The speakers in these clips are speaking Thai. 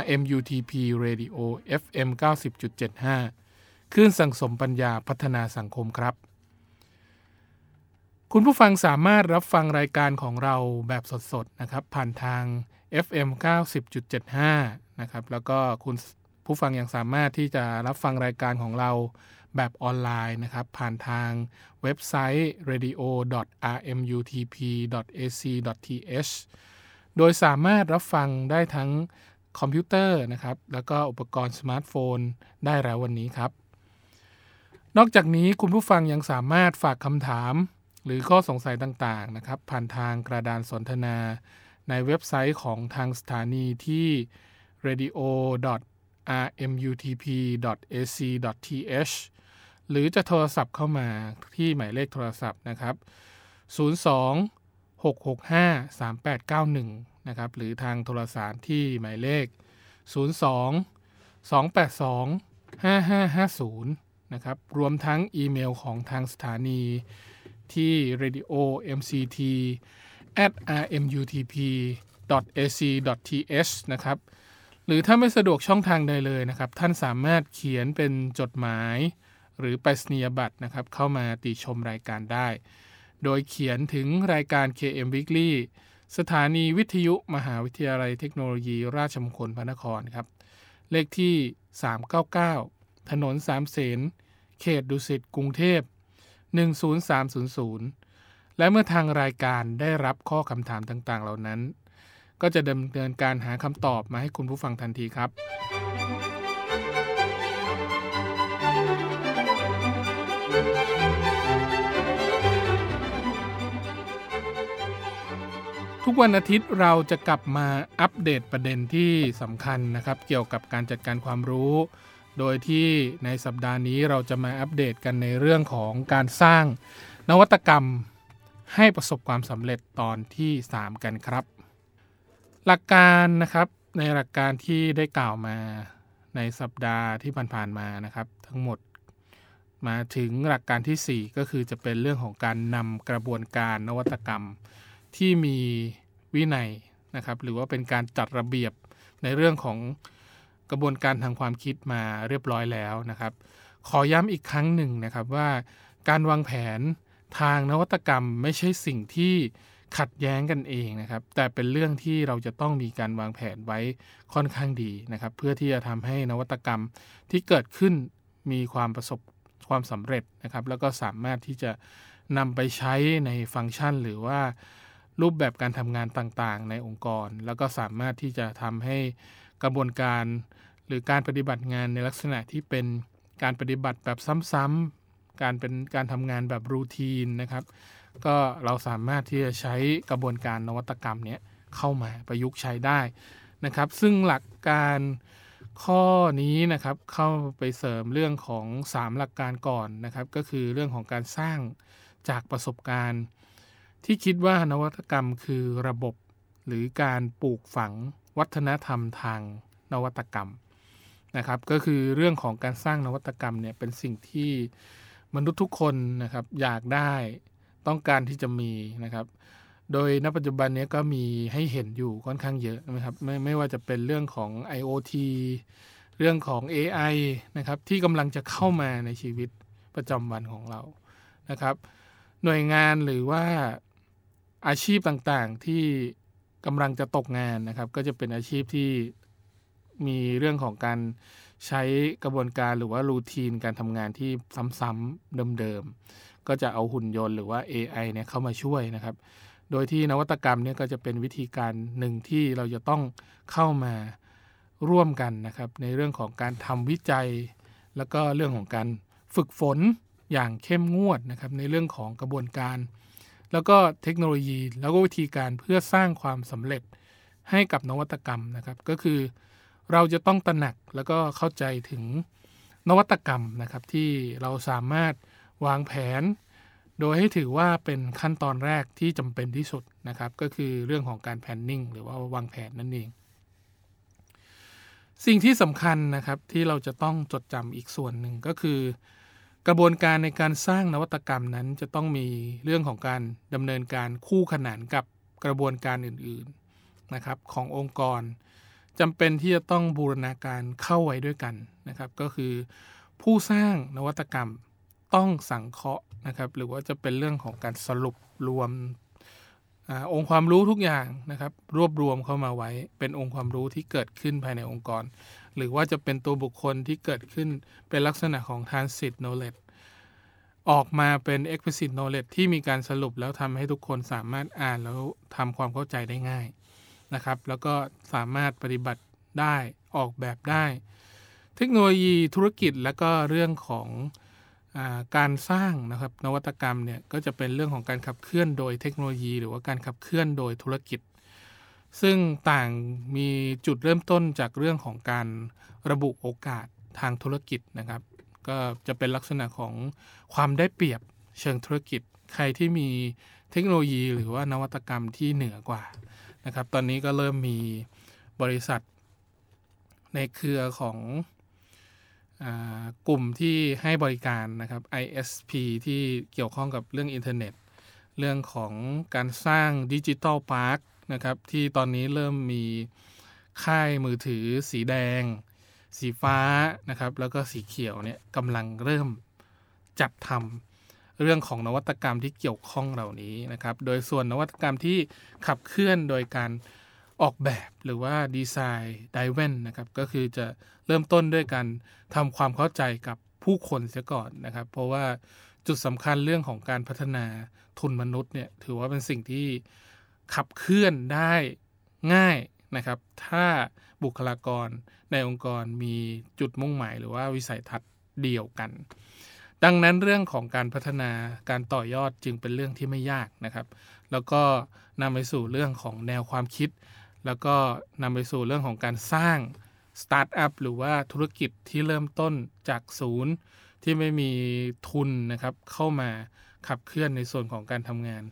RMUTP Radio FM 90.75คลื่นสังสมปัญญาพัฒนาสังคมครับ คุณผู้ฟังสามารถรับฟังรายการของเราแบบสดๆนะครับ ผ่านทาง FM 90.75นะครับ แล้วก็คุณผู้ฟังยังสามารถที่จะรับฟังรายการของเราแบบออนไลน์นะครับ ผ่านทางเว็บไซต์ radio.rmutp.ac.th โดยสามารถรับฟังได้ทั้ง คอมพิวเตอร์นะครับ แล้วก็อุปกรณ์สมาร์ทโฟน ได้แล้ววันนี้ครับ นอกจากนี้คุณผู้ฟังยังสามารถฝากคำถาม หรือข้อสงสัยต่างๆนะครับ ผ่านทางกระดานสนทนา ในเว็บไซต์ของทางสถานีที่ radio.rmutp.ac.th หรือจะโทรศัพท์เข้ามาที่หมายเลขโทรศัพท์นะครับ 02 665 3891 นะครับหรือทางโทรสารที่หมายเลข 02 282 5550 นะครับ รวมทั้งอีเมลของทางสถานีที่ radio mct at rmutp ac th นะครับ หรือถ้าไม่สะดวกช่องทางใดเลยนะครับ ท่านสามารถเขียนเป็นจดหมาย หรือไปรษณียบัตรนะครับ เข้ามาติชมรายการได้ โดยเขียนถึงรายการ KM Weekly สถานีวิทยุมหาวิทยาลัยเทคโนโลยีราชมงคลพระนครครับ เลขที่ 399 ถนนสามเสน เขตดุสิตกรุงเทพ 10300 และเมื่อทางรายการได้รับข้อคำถามต่างๆ เหล่านั้น ก็จะดำเนินการหาคำตอบมาให้คุณผู้ฟังทันทีครับ กวันอาทิตย์เราจะกลับมาอัปเดตประเด็นที่สำคัญนะครับ เกี่ยวกับการจัดการความรู้ โดยที่ในสัปดาห์นี้เราจะมาอัปเดตกันในเรื่องของการสร้างนวัตกรรมให้ประสบความสำเร็จตอนที่ 3 กันครับ หลักการนะครับในหลักการที่ได้กล่าวมาในสัปดาห์ที่ผ่านๆมานะครับ ทั้งหมดมาถึงหลักการที่ 4 ก็คือจะเป็นเรื่องของการนำกระบวนการนวัตกรรมที่มี วินัยนะครับ หรือว่าเป็นการจัดระเบียบในเรื่องของกระบวนการทางความคิดมาเรียบร้อยแล้วนะครับ ขอย้ำอีกครั้งหนึ่งนะครับว่าการวางแผนทางนวัตกรรมไม่ใช่สิ่งที่ขัดแย้งกันเองนะครับ แต่เป็นเรื่องที่เราจะต้องมีการวางแผนไว้ค่อนข้างดีนะครับ เพื่อที่จะทำให้นวัตกรรมที่เกิดขึ้นมีความประสบความสำเร็จนะครับ แล้วก็สามารถที่จะนำไปใช้ในฟังก์ชันหรือว่า รูปแบบการทำงานต่างๆ ในองค์กร แล้วก็สามารถที่จะทำให้กระบวนการหรือการปฏิบัติงานในลักษณะที่เป็นการปฏิบัติแบบซ้ำๆการเป็นการทำงานแบบรูทีนนะครับ ก็เราสามารถที่จะใช้กระบวนการนวัตกรรมเนี้ยเข้ามาประยุกต์ใช้ได้นะครับ ซึ่งหลักการข้อนี้นะครับเข้าไปเสริมเรื่องของ 3 หลักการก่อนนะครับ ก็คือเรื่องของการสร้างจากประสบการณ์ ที่คิดว่านวัตกรรมคือระบบ หรือการปลูกฝังวัฒนธรรมทางนวัตกรรมนะครับ ก็คือเรื่องของการสร้างนวัตกรรมเนี่ยเป็นสิ่งที่มนุษย์ทุกคนนะครับอยากได้ต้องการที่จะมีนะครับ โดยณปัจจุบันนี้ก็มีให้เห็นอยู่ค่อนข้างเยอะนะครับไม่ไม่ว่าจะเป็นเรื่องของ IoT เรื่องของ AI นะครับที่กำลังจะเข้ามาในชีวิตประจำวันของเรานะครับ หน่วยงานหรือว่า อาชีพต่างๆที่กำลังจะตกงานนะครับ ก็จะเป็นอาชีพที่มีเรื่องของการใช้กระบวนการหรือว่ารูทีนการทำงานที่ซ้ำๆเดิมๆ ก็จะเอาหุ่นยนต์หรือว่า AI เนี่ยเข้ามาช่วยนะครับ โดยที่นวัตกรรมเนี่ยก็จะเป็นวิธีการหนึ่งที่เราจะต้องเข้ามาร่วมกันนะครับ ในเรื่องของการทำวิจัย แล้วก็เรื่องของการฝึกฝนอย่างเข้มงวดนะครับ ในเรื่องของกระบวนการ แล้วก็เทคโนโลยี แล้วก็วิธีการเพื่อสร้างความสำเร็จให้กับนวัตกรรมนะครับ ก็คือเราจะต้องตระหนักแล้วก็เข้าใจถึงนวัตกรรมนะครับ ที่เราสามารถวางแผน โดยให้ถือว่าเป็นขั้นตอนแรกที่จำเป็นที่สุดนะครับ ก็คือเรื่องของการแพนนิ่งหรือว่าวางแผนนั่นเอง สิ่งที่สำคัญนะครับที่เราจะต้องจดจำอีกส่วนหนึ่งก็คือ กระบวนการในการสร้างนวัตกรรมนั้นจะต้องมีเรื่องของการดำเนินการคู่ขนานกับกระบวนการอื่นๆนะครับขององค์กรจำเป็นที่จะต้องบูรณาการเข้าไว้ด้วยกันนะครับ ก็คือ ผู้สร้างนวัตกรรมต้องสังเคราะห์นะครับ หรือว่าจะเป็นเรื่องของการสรุปรวมอองค์ความรู้ทุกอย่างนะครับ รวบรวมเข้ามาไว้เป็นองค์ความรู้ที่เกิดขึ้นภายในองค์กร หรือว่าจะเป็นตัวบุคคลที่เกิดขึ้นเป็นลักษณะของ transit knowledge ออกมาเป็น explicit knowledge ที่มีการสรุปแล้วทำให้ทุกคนสามารถอ่านแล้วทำความเข้าใจได้ง่ายนะครับ แล้วก็สามารถปฏิบัติได้ออกแบบได้ เทคโนโลยีธุรกิจและก็เรื่องของอการสร้างนะครับนวัตกรรมเนี่ยก็จะเป็นเรื่องของการขับเคลื่อนโดยเทคโนโลยี หรือว่าการขับเคลื่อนโดยธุรกิจ ซึ่งต่างมีจุดเริ่มต้นจากเรื่องของการระบุโอกาสทางธุรกิจนะครับ ก็จะเป็นลักษณะของความได้เปรียบเชิงธุรกิจ ใครที่มีเทคโนโลยีหรือว่านวัตกรรมที่เหนือกว่านะครับ ตอนนี้ก็เริ่มมีบริษัทในเครือของเอ่อกลุ่มที่ให้บริการนะครับ ISP ที่เกี่ยวข้องกับเรื่องอินเทอร์เน็ต เรื่องของการสร้างดิจิทัล park นะครับที่ตอนนี้เริ่มมีค่ายมือถือสีแดง สีฟ้านะครับแล้วก็สีเขียวเนี่ยกำลังเริ่มจัดทำเรื่องของนวัตกรรมที่เกี่ยวข้องเหล่านี้นะครับ โดยส่วนนวัตกรรมที่ขับเคลื่อนโดยการออกแบบหรือว่าดีไซน์ไดเวนนะครับก็คือจะเริ่มต้นด้วยการทำความเข้าใจกับผู้คนเสียก่อนนะครับ เพราะว่าจุดสำคัญเรื่องของการพัฒนาทุนมนุษย์เนี่ยถือว่าเป็นสิ่งที่ ขับเคลื่อนได้ง่ายนะครับ ถ้าบุคลากรในองค์กรมีจุดมุ่งหมายหรือว่าวิสัยทัศน์เดียวกัน ดังนั้นเรื่องของการพัฒนาการต่อยอดจึงเป็นเรื่องที่ไม่ยากนะครับ แล้วก็นำไปสู่เรื่องของแนวความคิด แล้วก็นำไปสู่เรื่องของการสร้างสตาร์ทอัพหรือว่าธุรกิจที่เริ่มต้นจากศูนย์ที่ไม่มีทุนนะครับเข้ามาขับเคลื่อนในส่วนของการทำงาน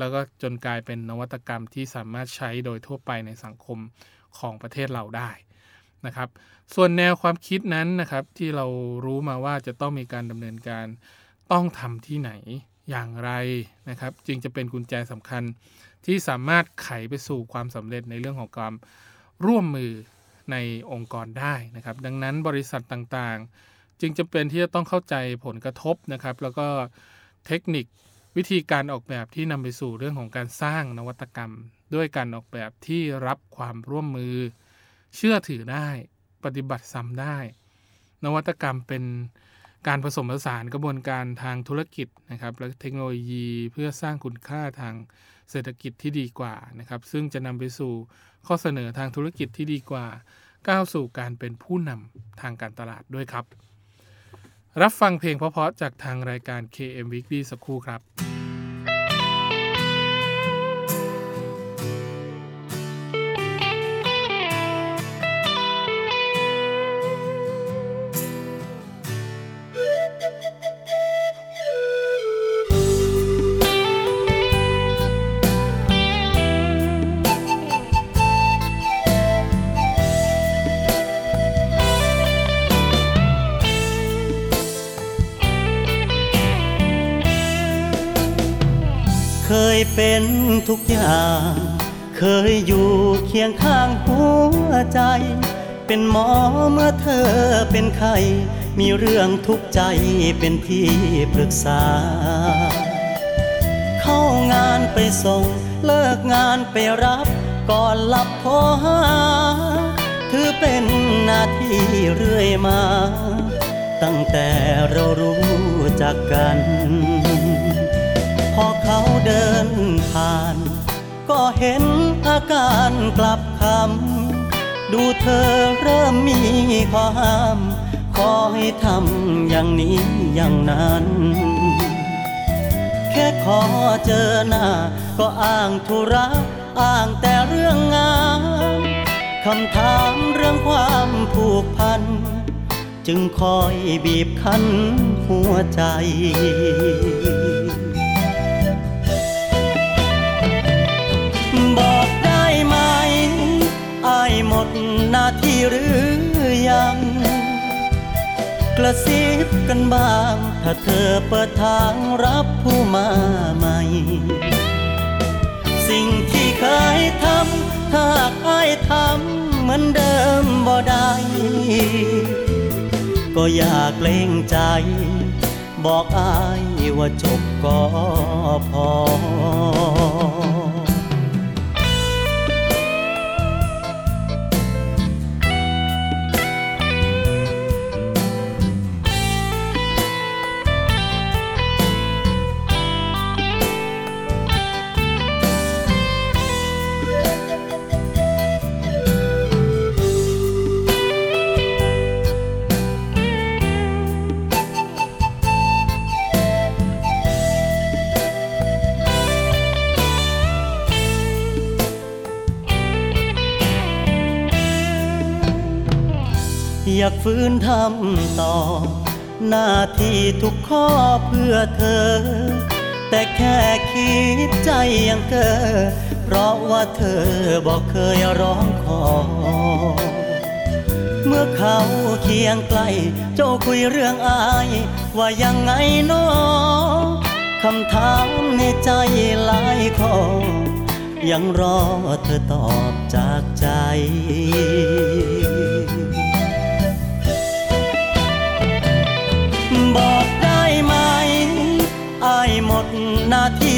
แล้วก็จนกลายเป็นนวัตกรรมที่สามารถใช้โดยทั่วไปในสังคมของประเทศเราได้นะครับ ส่วนแนวความคิดนั้นนะครับที่เรารู้มาว่าจะต้องมีการดำเนินการต้องทำที่ไหนอย่างไรนะครับ จึงจะเป็นกุญแจสำคัญที่สามารถไขไปสู่ความสำเร็จในเรื่องของการร่วมมือในองค์กรได้นะครับ ดังนั้นบริษัทต่างๆ จึงจะเป็นที่จะต้องเข้าใจผลกระทบนะครับ แล้วก็เทคนิค วิธีการออกแบบที่นำไปสู่เรื่องของการสร้างนวัตกรรม ด้วยการออกแบบที่รับความร่วมมือ เชื่อถือได้ปฏิบัติซ้ำได้ นวัตกรรมเป็นการผสมผสานกระบวนการทางธุรกิจนะครับและเทคโนโลยีเพื่อสร้างคุณค่าทางเศรษฐกิจที่ดีกว่านะครับซึ่งจะนำไปสู่ข้อเสนอทางธุรกิจที่ดีกว่า ก้าวสู่การเป็นผู้นำทางการตลาดด้วยครับ รับฟังเพลงเพราะๆจากทางรายการ KM Weekly สักครู่ครับ เป็นทุกอย่าง เคยอยู่เคียงข้างหัวใจ เป็นหมอเมื่อเธอเป็นไข้มีเรื่องทุกข์ใจเป็นที่ปรึกษา เข้างานไปส่ง เลิกงานไปรับ ก่อนหลับโทรหาถือเป็นหน้าที่เรื่อยมา ตั้งแต่เรารู้จักกัน อเขาเดินผ่าน ก็เห็นอาการกลับคำ ดูเธอเริ่มมีข้อห้าม ขอให้ทำอย่างนี้อย่างนั้น แค่ขอเจอหน้า ก็อ้างธุระอ้างแต่เรื่องงานคำถามเรื่องความผูกพัน จึงคอยบีบคั้นหัวใจ บอกได้ไหมอายหมดหน้าที่หรือยัง กระซิบกันบ้าง ถ้าเธอเปิดทางรับผู้มาใหม่ สิ่งที่เคยทำถ้าอายทำเหมือนเดิมบ่ได้ ก็อยากเกรงใจ บอกอายว่าจบก็พอากฟื้นทำต่อ หน้าที่ทุกข้อเพื่อเธอ แต่แค่คิดใจยังเกอเพราะว่าเธอบอกเคยร้องขอ เมื่อเขาเคียงใกล เจ้าคุยเรื่องอาย ว่ายังไงน้อคำถามในใจหลายข้อยังรอเธอตอบจากใจ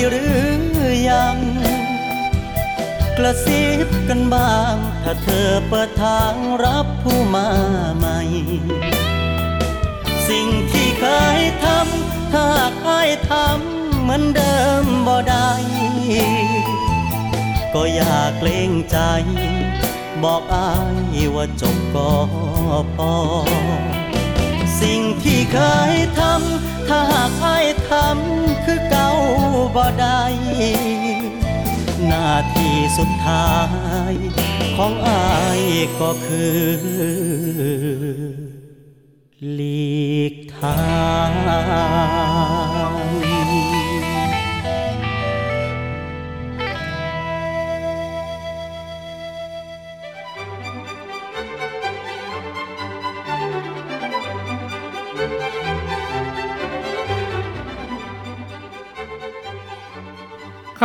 หรือยัง กระซิบกันบ้าง ถ้าเธอเปิดทางรับผู้มาใหม่ สิ่งที่เคยทำ ถ้าอายทำเหมือนเดิมบ่ได้ ก็อยากเกรงใจ บอกอายว่าจบก็พอ สิ่งที่เคยทำ ถ้าหากไอ้ทำคือเก่าบ่ได้หน้าที่สุดท้าย ของอายก็คือหลีกทาง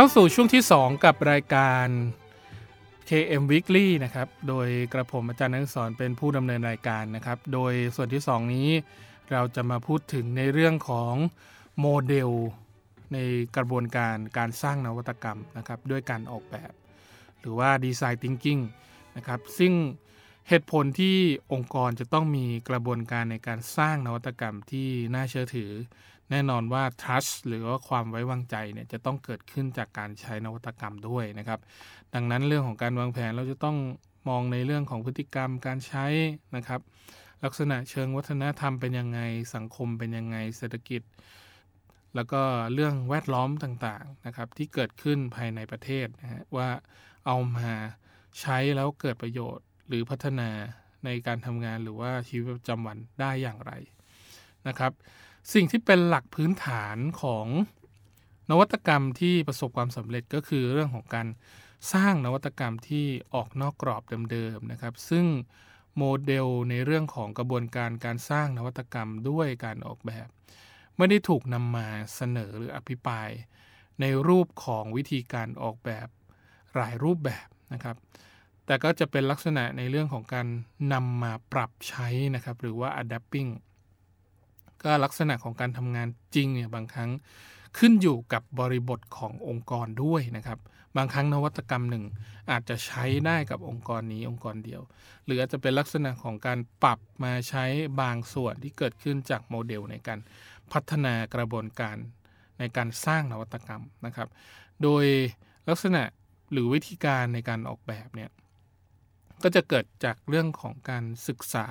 เข้าสู่ช่วงที่ 2 กับรายการ KM Weekly นะครับ โดยกระผมอาจารย์นักสอนเป็นผู้ดำเนินรายการนะครับ โดยส่วนที่ 2 นี้เราจะมาพูดถึงในเรื่องของโมเดลในกระบวนการการสร้างนวัตกรรมนะครับด้วยการออกแบบ หรือว่า Design Thinking นะครับซึ่งเหตุผลที่องค์กรจะต้องมีกระบวนการในการสร้างนวัตกรรมที่น่าเชื่อถือ แน่นอนว่า trust หรือว่าความไว้วางใจเนี่ยจะต้องเกิดขึ้นจากการใช้นวัตกรรมด้วยนะครับ ดังนั้นเรื่องของการวางแผนเราจะต้องมองในเรื่องของพฤติกรรมการใช้นะครับ ลักษณะเชิงวัฒนธรรมเป็นยังไงสังคมเป็นยังไงเศรษฐกิจ แล้วก็เรื่องแวดล้อมต่างๆนะครับ ที่เกิดขึ้นภายในประเทศนะฮะว่าเอามาใช้แล้วเกิดประโยชน์ หรือพัฒนาในการทำงานหรือว่าชีวิตประจำวันได้อย่างไรนะครับ สิ่งที่เป็นหลักพื้นฐานของนวัตกรรมที่ประสบความสำเร็จก็คือเรื่องของการสร้างนวัตกรรมที่ออกนอกกรอบเดิมๆนะครับ ซึ่งโมเดลในเรื่องของกระบวนการการสร้างนวัตกรรมด้วยการออกแบบ ไม่ได้ถูกนำมาเสนอหรืออภิปราย ในรูปของวิธีการออกแบบหลายรูปแบบนะครับ แต่ก็จะเป็นลักษณะในเรื่องของการนำมาปรับใช้นะครับ หรือว่า adapting ก็ลักษณะของการทำงานจริงเนี่ยบางครั้งขึ้นอยู่กับบริบทขององค์กรด้วยนะครับ บางครั้งนวัตกรรมหนึ่งอาจจะใช้ได้กับองค์กรนี้องค์กรเดียว หรืออาจจะเป็นลักษณะของการปรับมาใช้บางส่วนที่เกิดขึ้นจากโมเดลในการพัฒนากระบวนการในการสร้างนวัตกรรมนะครับ โดยลักษณะหรือวิธีการในการออกแบบเนี่ยก็จะเกิดจากเรื่องของการศึกษา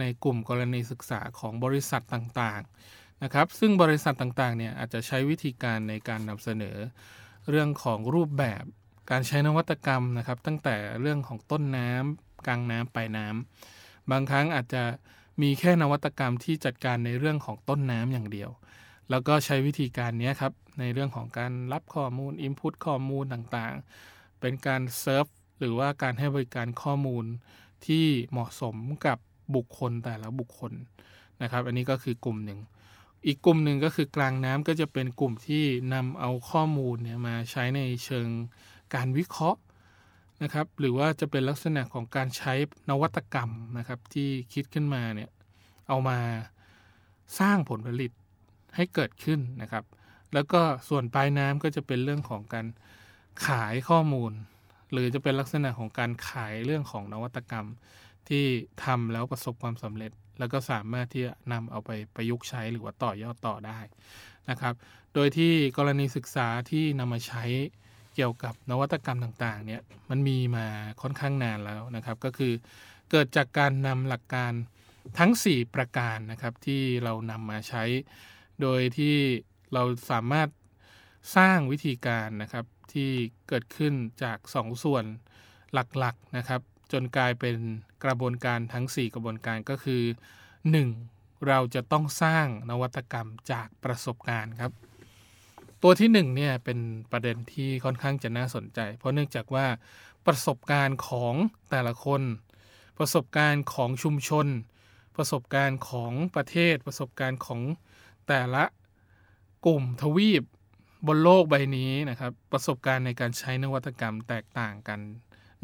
ในกลุ่มกรณีศึกษาของบริษัทต่างๆนะครับซึ่งบริษัทต่างๆเนี่ยอาจจะใช้วิธีการในการนำเสนอ เรื่องของรูปแบบการใช้นวัตกรรมนะครับตั้งแต่เรื่องของต้นน้ำกลางน้ำปลายน้ำบางครั้งอาจจะมีแค่นวัตกรรมที่จัดการในเรื่องของต้นน้ำอย่างเดียว แล้วก็ใช้วิธีการนี้ครับในเรื่องของการรับข้อมูล Input ข้อมูลต่างๆ เป็นการเซิร์ฟหรือว่าการให้บริการข้อมูลที่เหมาะสมกับ บุคคลแต่ละบุคคลนะครับ อันนี้ก็คือกลุ่มหนึ่ง อีกกลุ่มหนึ่งก็คือกลางน้ำก็จะเป็นกลุ่มที่นำเอาข้อมูลเนี่ยมาใช้ในเชิงการวิเคราะห์นะครับ หรือว่าจะเป็นลักษณะของการใช้นวัตกรรมนะครับ ที่คิดขึ้นมาเนี่ยเอามาสร้างผลผลิตให้เกิดขึ้นนะครับ แล้วก็ส่วนปลายน้ำก็จะเป็นเรื่องของการขายข้อมูล หรือจะเป็นลักษณะของการขายเรื่องของนวัตกรรม ที่ทำแล้วประสบความสำเร็จ แล้วก็สามารถที่จะนำเอาไปประยุกต์ใช้หรือว่าต่อยอดต่อได้นะครับ โดยที่กรณีศึกษาที่นำมาใช้เกี่ยวกับนวัตกรรมต่างๆเนี่ยมันมีมาค่อนข้างนานแล้วนะครับ ก็คือเกิดจากการนำหลักการทั้ง 4 ประการนะครับที่เรานำมาใช้ โดยที่เราสามารถสร้างวิธีการนะครับที่เกิดขึ้นจาก 2ส่วนหลักๆนะครับ จนกลายเป็น กระบวนการทั้ง 4 กระบวนการก็คือ 1. เราจะต้องสร้างนวัตกรรมจากประสบการณ์ครับ ตัวที่1เนี่ยเป็นประเด็นที่ค่อนข้างจะน่าสนใจ เพราะเนื่องจากว่าประสบการณ์ของแต่ละคน ประสบการณ์ของชุมชน ประสบการณ์ของประเทศ ประสบการณ์ของแต่ละกลุ่มทวีปบนโลกใบนี้นะครับ ประสบการณ์ในการใช้นวัตกรรมแตกต่างกัน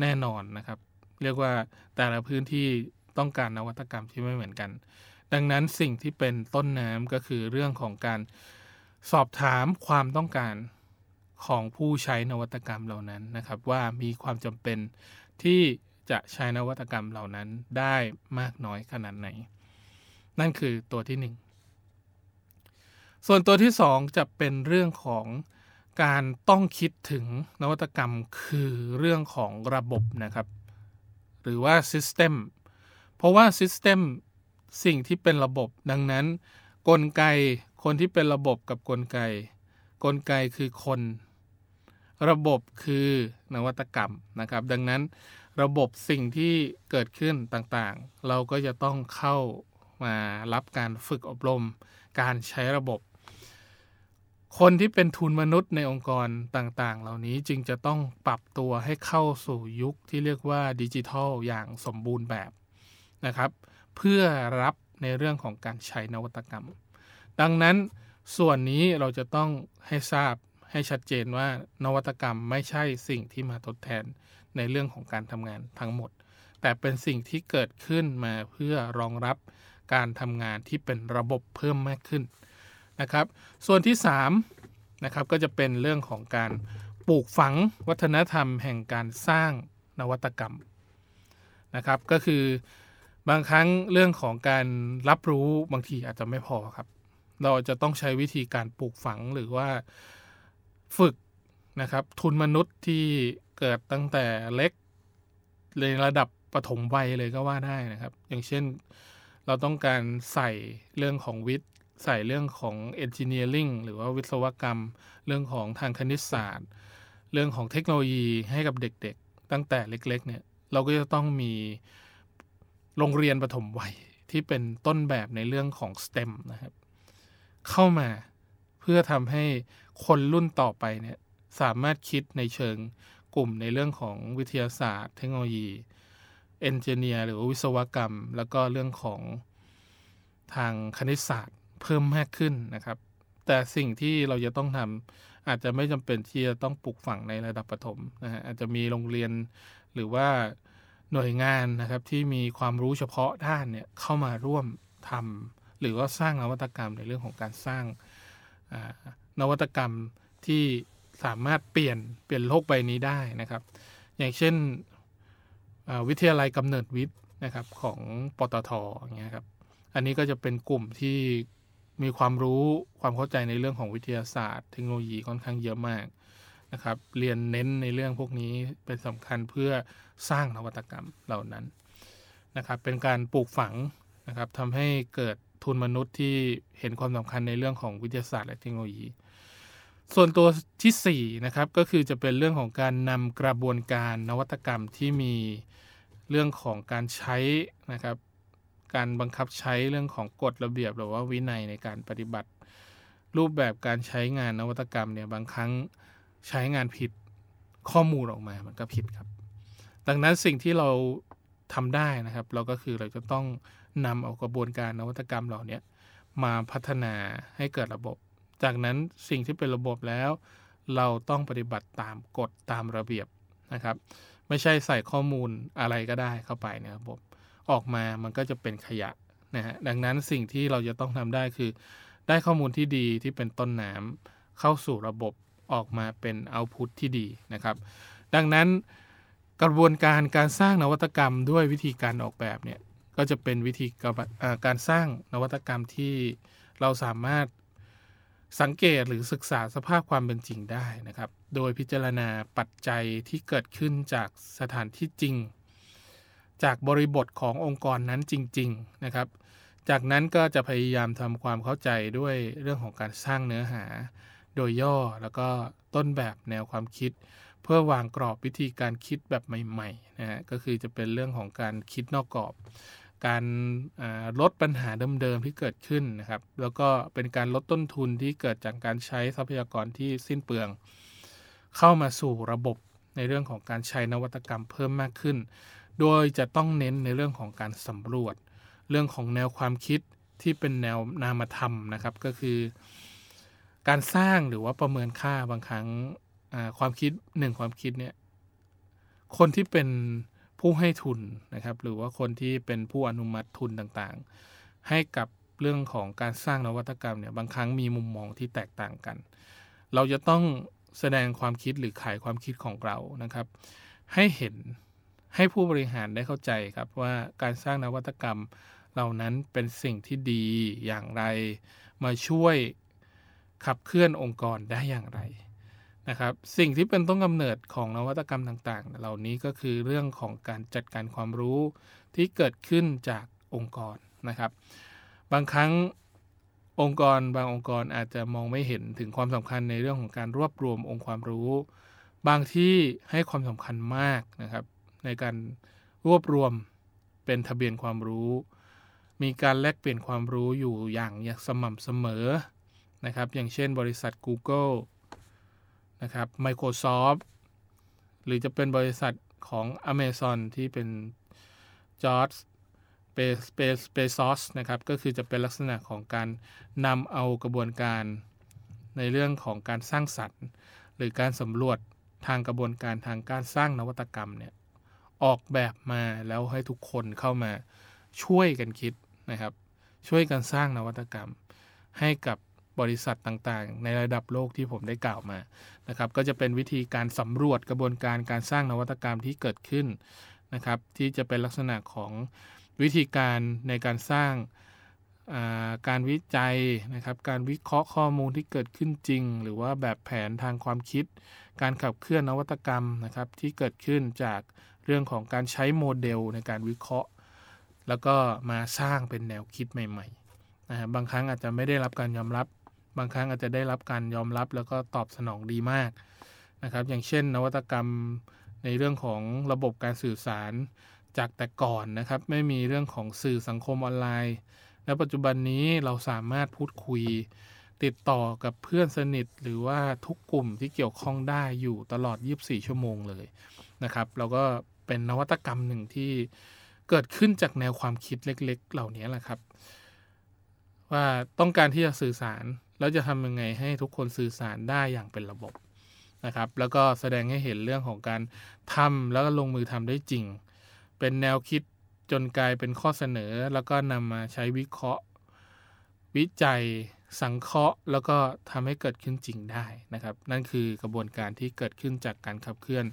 แน่นอนนะครับ เรียกว่าแต่ละพื้นที่ต้องการนวัตกรรมที่ไม่เหมือนกัน ดังนั้นสิ่งที่เป็นต้นน้ำก็คือเรื่องของการสอบถามความต้องการของผู้ใช้นวัตกรรมเหล่านั้นนะครับ ว่ามีความจำเป็นที่จะใช้นวัตกรรมเหล่านั้นได้มากน้อยขนาดไหน นั่นคือตัวที่ 1 ส่วนตัวที่ 2 จะเป็นเรื่องของการต้องคิดถึงนวัตกรรมคือเรื่องของระบบนะครับ หรือว่า System เพราะว่า System สิ่งที่เป็นระบบดังนั้น กลไกคนที่เป็นระบบกับกลไก กลไกคือคน ระบบคือนวัตกรรมนะครับ ดังนั้นระบบสิ่งที่เกิดขึ้นต่างๆ เราก็จะต้องเข้ามารับการฝึกอบรม การใช้ระบบ คนที่เป็นทุนมนุษย์ในองค์กรต่างๆ เหล่านี้จึงจะต้องปรับตัวให้เข้าสู่ยุคที่เรียกว่าดิจิทัลอย่างสมบูรณ์แบบนะครับ เพื่อรับในเรื่องของการใช้นวัตกรรม ดังนั้นส่วนนี้เราจะต้องให้ทราบให้ชัดเจนว่านวัตกรรมไม่ใช่สิ่งที่มาทดแทนในเรื่องของการทำงานทั้งหมด แต่เป็นสิ่งที่เกิดขึ้นมาเพื่อรองรับการทำงานที่เป็นระบบเพิ่มมากขึ้น นะครับ ส่วนที่3นะครับก็จะเป็นเรื่องของการปลูกฝังวัฒนธรรมแห่งการสร้างนวัตกรรมนะครับ ก็คือบางครั้งเรื่องของการรับรู้บางทีอาจจะไม่พอครับ เราจะต้องใช้วิธีการปลูกฝังหรือว่าฝึกนะครับ ทุนมนุษย์ที่เกิดตั้งแต่เล็กในระดับปฐมวัยเลยก็ว่าได้นะครับ อย่างเช่นเราต้องการใส่เรื่องของวิทย์ ใส่เรื่องของเอนจิเนียริงหรือว่าวิศวกรรม เรื่องของทางคณิตศาสตร์ เรื่องของเทคโนโลยีให้กับเด็กๆ ตั้งแต่เล็กๆเนี่ยเราก็จะต้องมีโรงเรียนปฐมวัยที่เป็นต้นแบบในเรื่องของ STEM นะครับ เข้ามาเพื่อทำให้คนรุ่นต่อไปเนี่ยสามารถคิดในเชิงกลุ่มในเรื่องของวิทยาศาสตร์ เทคโนโลยี engineer หรือวิศวกรรม แล้วก็เรื่องของทางคณิตศาสตร์ เพิ่มมากขึ้นนะครับ แต่สิ่งที่เราจะต้องทำอาจจะไม่จำเป็นที่จะต้องปลูกฝังในระดับประถมนะฮะอาจจะมีโรงเรียนหรือว่าหน่วยงานนะครับที่มีความรู้เฉพาะด้านเนี่ยเข้ามาร่วมทำหรือว่าสร้างนวัตกรรมในเรื่องของการสร้างนวัตกรรมที่สามารถเปลี่ยนเปลี่ยนโลกใบนี้ได้นะครับ อย่างเช่นวิทยาลัยกำเนิดวิทย์นะครับของปตทอย่างเงี้ยครับอันนี้ก็จะเป็นกลุ่มที่ มีความรู้ความเข้าใจในเรื่องของวิทยาศาสตร์ เทคโนโลยีค่อนข้างเยอะมากนะครับ เรียนเน้นในเรื่องพวกนี้เป็นสำคัญเพื่อสร้างนวัตกรรมเหล่านั้นนะครับ เป็นการปลูกฝังนะครับทำให้เกิดทุนมนุษย์ที่เห็นความสำคัญในเรื่องของวิทยาศาสตร์และเทคโนโลยี ส่วนตัวที่4นะครับก็คือจะเป็นเรื่องของการนำกระบวนการนวัตกรรมที่มีเรื่องของการใช้นะครับ การบังคับใช้เรื่องของกฎระเบียบหรือว่าวินัยในการปฏิบัติ รูปแบบการใช้งานนวัตกรรมเนี่ยบางครั้งใช้งานผิดข้อมูลออกมามันก็ผิดครับ ดังนั้นสิ่งที่เราทำได้นะครับ เราก็คือเราจะต้องนำเอากระบวนการนวัตกรรมเหล่านี้มาพัฒนาให้เกิดระบบ จากนั้นสิ่งที่เป็นระบบแล้ว เราต้องปฏิบัติตามกฎตามระเบียบนะครับ ไม่ใช่ใส่ข้อมูลอะไรก็ได้เข้าไปในระบบ ออกมามันก็จะเป็นขยะนะฮะดังนั้นสิ่งที่เราจะต้องทำได้คือ ได้ข้อมูลที่ดีที่เป็นต้นน้ำเข้าสู่ระบบออกมาเป็นเอาพุทที่ดีนะครับ ดังนั้นกระบวนการการสร้างนวัตกรรมด้วยวิธีการออกแบบเนี่ยก็จะเป็นวิธีการสร้างนวัตกรรมที่เราสามารถสังเกตหรือศึกษาสภาพความเป็นจริงได้นะครับ โดยพิจารณาปัจจัยที่เกิดขึ้นจากสถานที่จริง จากบริบทขององค์กรนั้นจริง ๆนะครับ จากนั้นก็จะพยายามทำความเข้าใจด้วยเรื่องของการสร้างเนื้อหา โดยย่อแล้วก็ต้นแบบแนวความคิด เพื่อวางกรอบวิธีการคิดแบบใหม่ๆนะฮะก็คือจะเป็นเรื่องของการคิดนอกกรอบ การลดปัญหาเดิมๆที่เกิดขึ้นนะครับ แล้วก็เป็นการลดต้นทุนที่เกิดจากการใช้ทรัพยากรที่สิ้นเปลือง เข้ามาสู่ระบบในเรื่องของการใช้นวัตกรรมเพิ่มมากขึ้น โดยจะต้องเน้นในเรื่องของการสำรวจ เรื่องของแนวความคิดที่เป็นแนวนามธรรมนะครับก็คือ การสร้างหรือว่าประเมินค่าบางครั้งความคิดหนึ่งความคิดเนี่ยคนที่เป็นผู้ให้ทุนนะครับ หรือว่าคนที่เป็นผู้อนุมัติทุนต่างๆ ให้กับเรื่องของการสร้างนวัตกรรมเนี่ยบางครั้งมีมุมมองที่แตกต่างกัน เราจะต้องแสดงความคิดหรือขายความคิดของเรานะครับ ให้เห็น ให้ผู้บริหารได้เข้าใจครับว่าการสร้างนวัตกรรมเหล่านั้นเป็นสิ่งที่ดีอย่างไร มาช่วยขับเคลื่อนองค์กรได้อย่างไรนะครับสิ่งที่เป็นต้นกำเนิดของนวัตกรรมต่างๆ เหล่านี้ก็คือเรื่องของการจัดการความรู้ที่เกิดขึ้นจากองค์กรนะครับ บางครั้งองค์กรบางองค์กรอาจจะมองไม่เห็นถึงความสำคัญในเรื่องของการรวบรวมองค์ความรู้ บางที่ให้ความสำคัญมากนะครับ ในการรวบรวมเป็นทะเบียนความรู้ มีการแลกเปลี่ยนความรู้อยู่อย่างอย่างสม่ำเสมอนะครับ อย่างเช่นบริษัท Google นะครับ Microsoft หรือจะเป็นบริษัทของ Amazon ที่เป็น George Bezos นะครับ ก็คือจะเป็นลักษณะของการนำเอากระบวนการในเรื่องของการสร้างสรรค์ หรือการสำรวจทางกระบวนการทางการสร้างนวัตกรรมเนี่ย ออกแบบมาแล้วให้ทุกคนเข้ามาช่วยกันคิดนะครับ ช่วยกันสร้างนวัตกรรม ให้กับบริษัทต่างๆ ในระดับโลกที่ผมได้กล่าวมานะครับ ก็จะเป็นวิธีการสำรวจกระบวนการการสร้างนวัตกรรมที่เกิดขึ้นนะครับ ที่จะเป็นลักษณะของวิธีการในการสร้างการวิจัยนะครับ การวิเคราะห์ข้อมูลที่เกิดขึ้นจริง หรือว่าแบบแผนทางความคิด การขับเคลื่อนนวัตกรรมนะครับที่เกิดขึ้นจาก เรื่องของการใช้โมเดลในการวิเคราะห์ แล้วก็มาสร้างเป็นแนวคิดใหม่ๆนะบางครั้งอาจจะไม่ได้รับการยอมรับ บางครั้งอาจจะได้รับการยอมรับ แล้วก็ตอบสนองดีมากนะครับอย่างเช่น นวัตกรรมในเรื่องของระบบการสื่อสารจากแต่ก่อนนะครับ ไม่มีเรื่องของสื่อสังคมออนไลน์และปัจจุบันนี้เราสามารถพูดคุย ติดต่อกับเพื่อนสนิท หรือว่าทุกกลุ่มที่เกี่ยวข้องได้อยู่ตลอด 24 ชั่วโมงเลยนะครับ เราก็ เป็นนวัตกรรมหนึ่งที่เกิดขึ้นจากแนวความคิดเล็ก ๆ เหล่านี้แหละครับ ว่าต้องการที่จะสื่อสาร แล้วจะทำยังไงให้ทุกคนสื่อสารได้อย่างเป็นระบบนะครับ แล้วก็แสดงให้เห็นเรื่องของการทำแล้วก็ลงมือทำได้จริง เป็นแนวคิดจนกลายเป็นข้อเสนอ แล้วก็นำมาใช้วิเคราะห์ วิจัย สังเคราะห์ แล้วก็ทำให้เกิดขึ้นจริงได้นะครับ นั่นคือกระบวนการที่เกิดขึ้นจากการขับเคลื่อน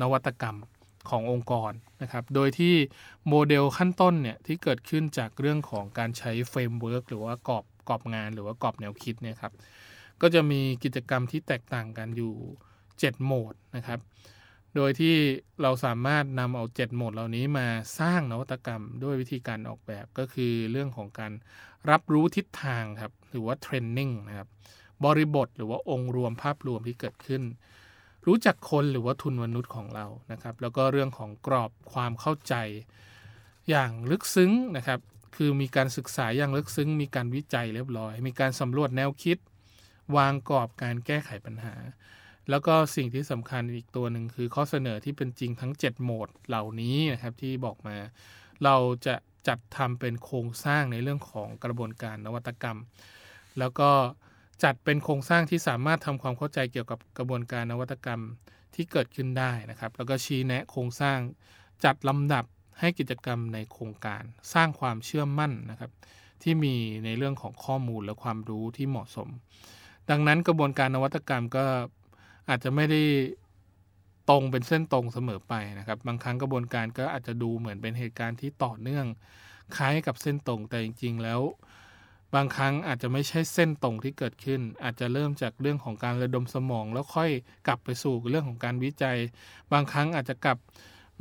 นวัตกรรม ขององค์กรนะครับ โดยที่โมเดลขั้นต้นเนี่ยที่เกิดขึ้นจากเรื่องของการใช้ framework หรือว่ากรอบกรอบงานหรือว่ากรอบแนวคิดเนี่ยครับ ก็จะมีกิจกรรมที่แตกต่างกันอยู่ 7 โหมดนะครับ โดยที่เราสามารถนำเอา 7 โหมดเหล่านี้มาสร้างนวัตกรรมด้วยวิธีการออกแบบก็คือเรื่องของการรับรู้ทิศทางครับหรือว่าเทรนนิ่งนะครับบริบทหรือว่าองค์รวมภาพรวมที่เกิดขึ้น รู้จักคนหรือว่าทุนมนุษย์ของเรานะครับ แล้วก็เรื่องของกรอบความเข้าใจ อย่างลึกซึ้งนะครับ คือมีการศึกษาอย่างลึกซึ้ง มีการวิจัยเรียบร้อย มีการสำรวจแนวคิด วางกรอบการแก้ไขปัญหา แล้วก็สิ่งที่สำคัญอีกตัวหนึ่งคือข้อเสนอที่เป็นจริงทั้ง 7 โหมดเหล่านี้นะครับที่บอกมา เราจะจัดทำเป็นโครงสร้างในเรื่องของกระบวนการนวัตกรรม แล้วก็ จัดเป็นโครงสร้างที่สามารถทำความเข้าใจเกี่ยวกับกระบวนการนวัตกรรมที่เกิดขึ้นได้นะครับ แล้วก็ชี้แนะโครงสร้าง จัดลำดับให้กิจกรรมในโครงการ สร้างความเชื่อมั่นนะครับ ที่มีในเรื่องของข้อมูลและความรู้ที่เหมาะสม ดังนั้นกระบวนการนวัตกรรมก็อาจจะไม่ได้ตรงเป็นเส้นตรงเสมอไปนะครับ บางครั้งกระบวนการก็อาจจะดูเหมือนเป็นเหตุการณ์ที่ต่อเนื่องคล้ายกับเส้นตรงแต่จริง ๆ แล้ว บางครั้งอาจจะไม่ใช่เส้นตรงที่เกิดขึ้น อาจจะเริ่มจากเรื่องของการระดมสมอง แล้วค่อยกลับไปสู่เรื่องของการวิจัย บางครั้งอาจจะกลับ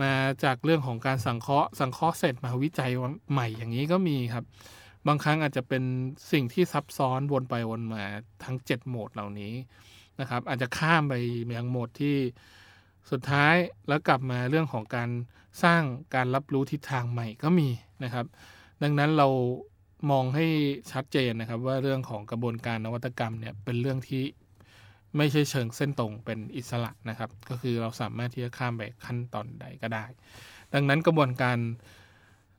มาจากเรื่องของการสังเคราะห์ สังเคราะห์เสร็จมาวิจัยใหม่อย่างนี้ก็มีครับ บางครั้งอาจจะเป็นสิ่งที่ซับซ้อนวนไปวนมาทั้ง 7 โหมดเหล่านี้นะครับ อาจจะข้ามไปยังโหมดที่สุดท้ายแล้วกลับมาเรื่องของการสร้างการรับรู้ทิศทางใหม่ก็มีนะครับ ดังนั้นเรา มองให้ชัดเจนนะครับ ว่าเรื่องของกระบวนการนวัตกรรมเนี่ยเป็นเรื่องที่ไม่ใช่เชิงเส้นตรงเป็นอิสระนะครับ ก็คือเราสามารถที่จะข้ามไปขั้นตอนใดก็ได้ ดังนั้นกระบวนการ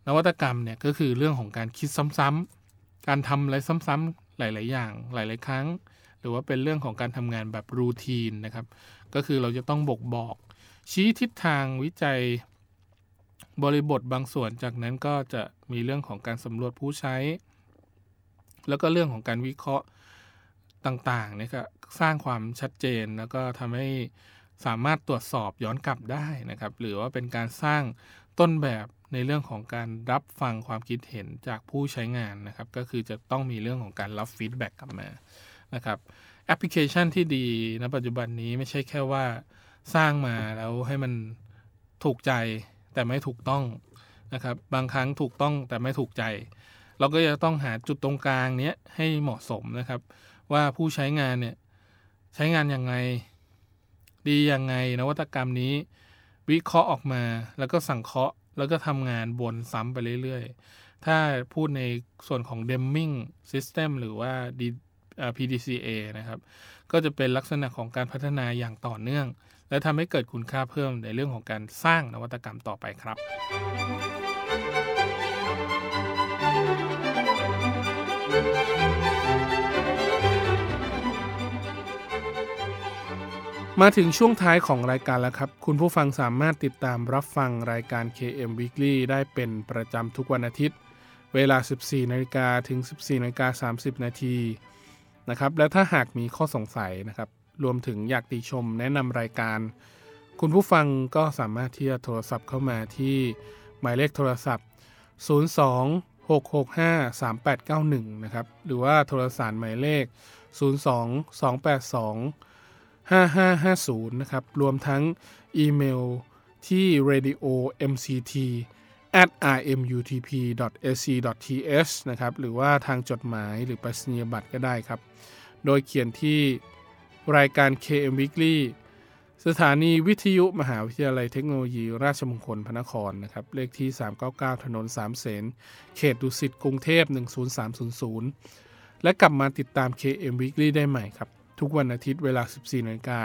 นวัตกรรมเนี่ยก็คือเรื่องของการคิดซ้ำๆการทำอะไรซ้ำๆหลาย ๆ อย่าง หลาย ๆ ครั้ง หรือว่าเป็นเรื่องของการทำงานแบบรูทีนนะครับ ก็คือเราจะต้องบกบอก ชี้ทิศทางวิจัย บริบทบางส่วนจากนั้นก็จะมีเรื่องของการสำรวจผู้ใช้ แล้วก็เรื่องของการวิเคราะห์ต่างๆเนี่ยก็สร้างความชัดเจนแล้วก็ทำให้สามารถตรวจสอบย้อนกลับได้นะครับ หรือว่าเป็นการสร้างต้นแบบในเรื่องของการรับฟังความคิดเห็นจากผู้ใช้งานนะครับ ก็คือจะต้องมีเรื่องของการรับ feedback กลับมานะครับแอปพลิเคชันที่ดีณปัจจุบันนี้ไม่ใช่แค่ว่าสร้างมาแล้วให้มันถูกใจ แต่ไม่ถูกต้องนะครับ บางครั้งถูกต้องแต่ไม่ถูกใจ เราก็จะต้องหาจุดตรงกลางเนี้ยให้เหมาะสมนะครับ ว่าผู้ใช้งานเนี่ยใช้งานยังไง ดียังไงนวัตกรรมนี้ วิเคราะห์ออกมาแล้วก็สังเคราะห์ แล้วก็ทำงานวนซ้ำไปเรื่อยๆ ถ้าพูดในส่วนของ Deming System หรือว่า PDCA นะครับ ก็จะเป็นลักษณะของการพัฒนาอย่างต่อเนื่อง และทำให้เกิดคุณค่าเพิ่มในเรื่องของการสร้างนวัตกรรมต่อไปครับมาถึงช่วงท้ายของรายการแล้วครับ คุณผู้ฟังสามารถติดตามรับฟังรายการ KM Weekly ได้เป็นประจำทุกวันอาทิตย์ เวลา 14นาฬิกาถึง 14นาฬิกา30 นาทีนะครับ และถ้าหากมีข้อสงสัยนะครับ รวมถึงอยากติชมแนะนำรายการ คุณผู้ฟังก็สามารถที่จะโทรศัพท์เข้ามาที่หมายเลขโทรศัพท์ 02 665 3891 นะครับ หรือว่าโทรสารหมายเลข 02 282 5550 นะครับ รวมทั้งอีเมลที่ radio mct at rmutp ac th นะครับ หรือว่าทางจดหมายหรือไปรษณียบัตรก็ได้ครับ โดยเขียนที่ รายการ KM Weekly สถานีวิทยุมหาวิทยาลัยเทคโนโลยี ราชมงคลพระนครนะครับ เลขที่ 399 ถนนสามเสน เขตดุสิต กรุงเทพ 10300 และกลับมาติดตาม KM Weekly ได้ใหม่ครับ ทุกวันอาทิตย์เวลา 14นาฬิกา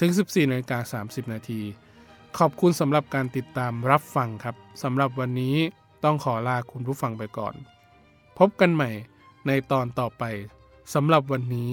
ถึง 14นาฬิกา30 นาที ขอบคุณสำหรับการติดตามรับฟังครับสำหรับวันนี้ต้องขอลาคุณผู้ฟังไปก่อน พบกันใหม่ในตอนต่อไปสำหรับวันนี้